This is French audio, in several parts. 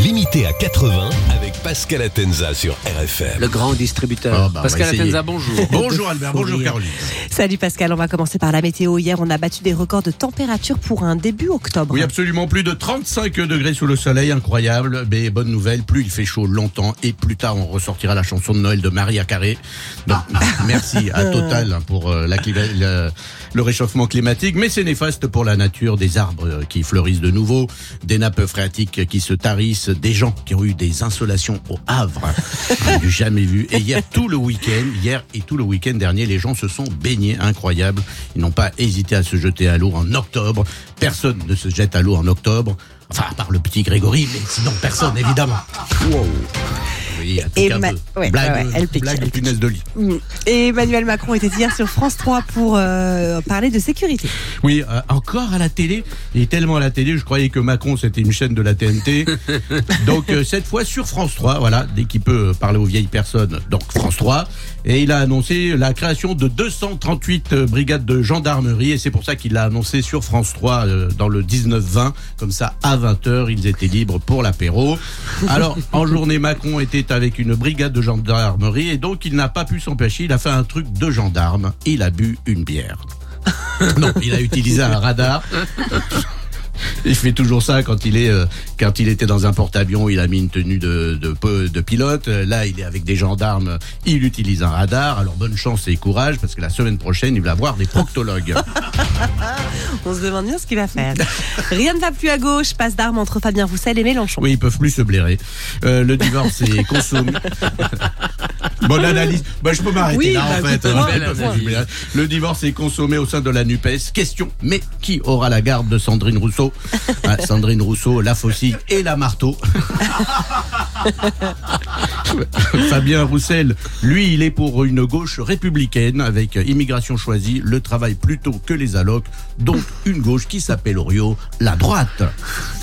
Limité à 80 avec Pascal Atenza sur RFM. Le grand distributeur. Oh, bah, Pascal. Atenza, bonjour. Bonjour Albert, bonjour Caroline. Salut Pascal, on va commencer par la météo. Hier, on a battu des records de température pour un début octobre. Oui, absolument, plus de 35 degrés sous le soleil, incroyable. Mais bonne nouvelle, plus il fait chaud longtemps et plus tard on ressortira la chanson de Noël de Maria Carré. Donc merci à Total pour euh, la clima- le, le réchauffement climatique, mais c'est néfaste pour la nature, des arbres euh, qui fleurissent de nouveau, des nappes phréatiques qui se tarissent, des gens qui ont eu des insolations au Havre, du jamais vu. Et hier tout le week-end, hier et tout le week-end dernier, les gens se sont baignés, incroyable. Ils n'ont pas hésité à se jeter à l'eau en octobre. Personne ne se jette à l'eau en octobre. Enfin, à part le petit Grégory, mais sinon personne, évidemment. Wow. Pique Et un Ma- peu. ouais, blague ouais, ouais, elle pique, blague elle de pique. punaise de lit. Mm. Et Emmanuel Macron était hier sur France 3 pour euh, parler de sécurité. Oui, euh, encore à la télé. Il est tellement à la télé, je croyais que Macron c'était une chaîne de la TNT. donc euh, cette fois sur France 3, voilà, dès qu'il peut parler aux vieilles personnes, donc France 3. Et il a annoncé la création de 238 euh, brigades de gendarmerie et c'est pour ça qu'il l'a annoncé sur France 3 euh, dans le 19-20. Comme ça, à 20h, ils étaient libres pour l'apéro. Alors, en journée, Macron était avec une brigade de gendarmerie et donc il n'a pas pu s'empêcher. Il a fait un truc de gendarme. Il a bu une bière. Non, il a utilisé un radar. Il fait toujours ça quand il est euh, quand il était dans un porte-avions, il a mis une tenue de, de, de pilote. Euh, Là, il est avec des gendarmes, il utilise un radar. Alors bonne chance et courage parce que la semaine prochaine, il va voir des proctologues. On se demande bien ce qu'il va faire. Rien ne va plus à gauche, passe d'armes entre Fabien Roussel et Mélenchon. Oui, ils peuvent plus se blairer. Euh, le divorce est consommé. Bonne analyse. Bah, je peux m'arrêter Oui, là, bah, en fait. hein. Le divorce est consommé au sein de la NUPES. Question, mais qui aura la garde de Sandrine Rousseau? Ah, Sandrine Rousseau, la faucille et la marteau. Fabien Roussel, lui, il est pour une gauche républicaine avec immigration choisie, le travail plutôt que les allocs, donc une gauche qui s'appelle Oriot, la droite.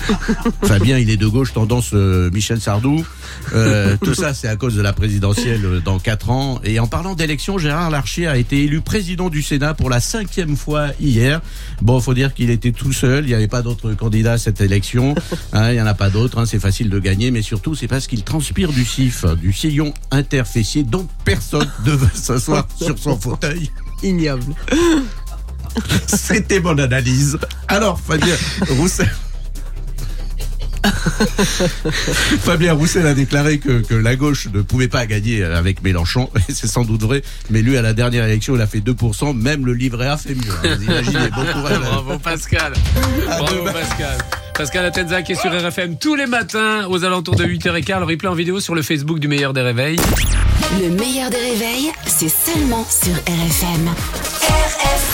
Fabien, il est de gauche, tendance euh, Michel Sardou. Euh, tout ça, c'est à cause de la présidentielle euh, dans quatre ans. Et en parlant d'élection, Gérard Larcher a été élu président du Sénat pour la cinquième fois hier. Bon, faut dire qu'il était tout seul. Il n'y avait pas d'autres candidats à cette élection. Hein, il n'y en a pas d'autres. hein, c'est facile de gagner, mais surtout, c'est parce qu'il transpire du sif, du sillon interfessier, donc personne ne veut s'asseoir sur son fauteuil. Ignoble. C'était mon analyse. Alors, Fabien Roussel. Fabien Roussel a déclaré que, que la gauche ne pouvait pas gagner avec Mélenchon, et c'est sans doute vrai, mais lui, à la dernière élection, il a fait 2%, même le livret A fait mieux. hein. Vous imaginez, bon courage. Bravo Pascal. Bravo demain. Pascal. Pascal Atenza qui est sur RFM tous les matins aux alentours de 8h15. Le replay en vidéo sur le Facebook du meilleur des réveils. Le meilleur des réveils, c'est seulement sur RFM. RFM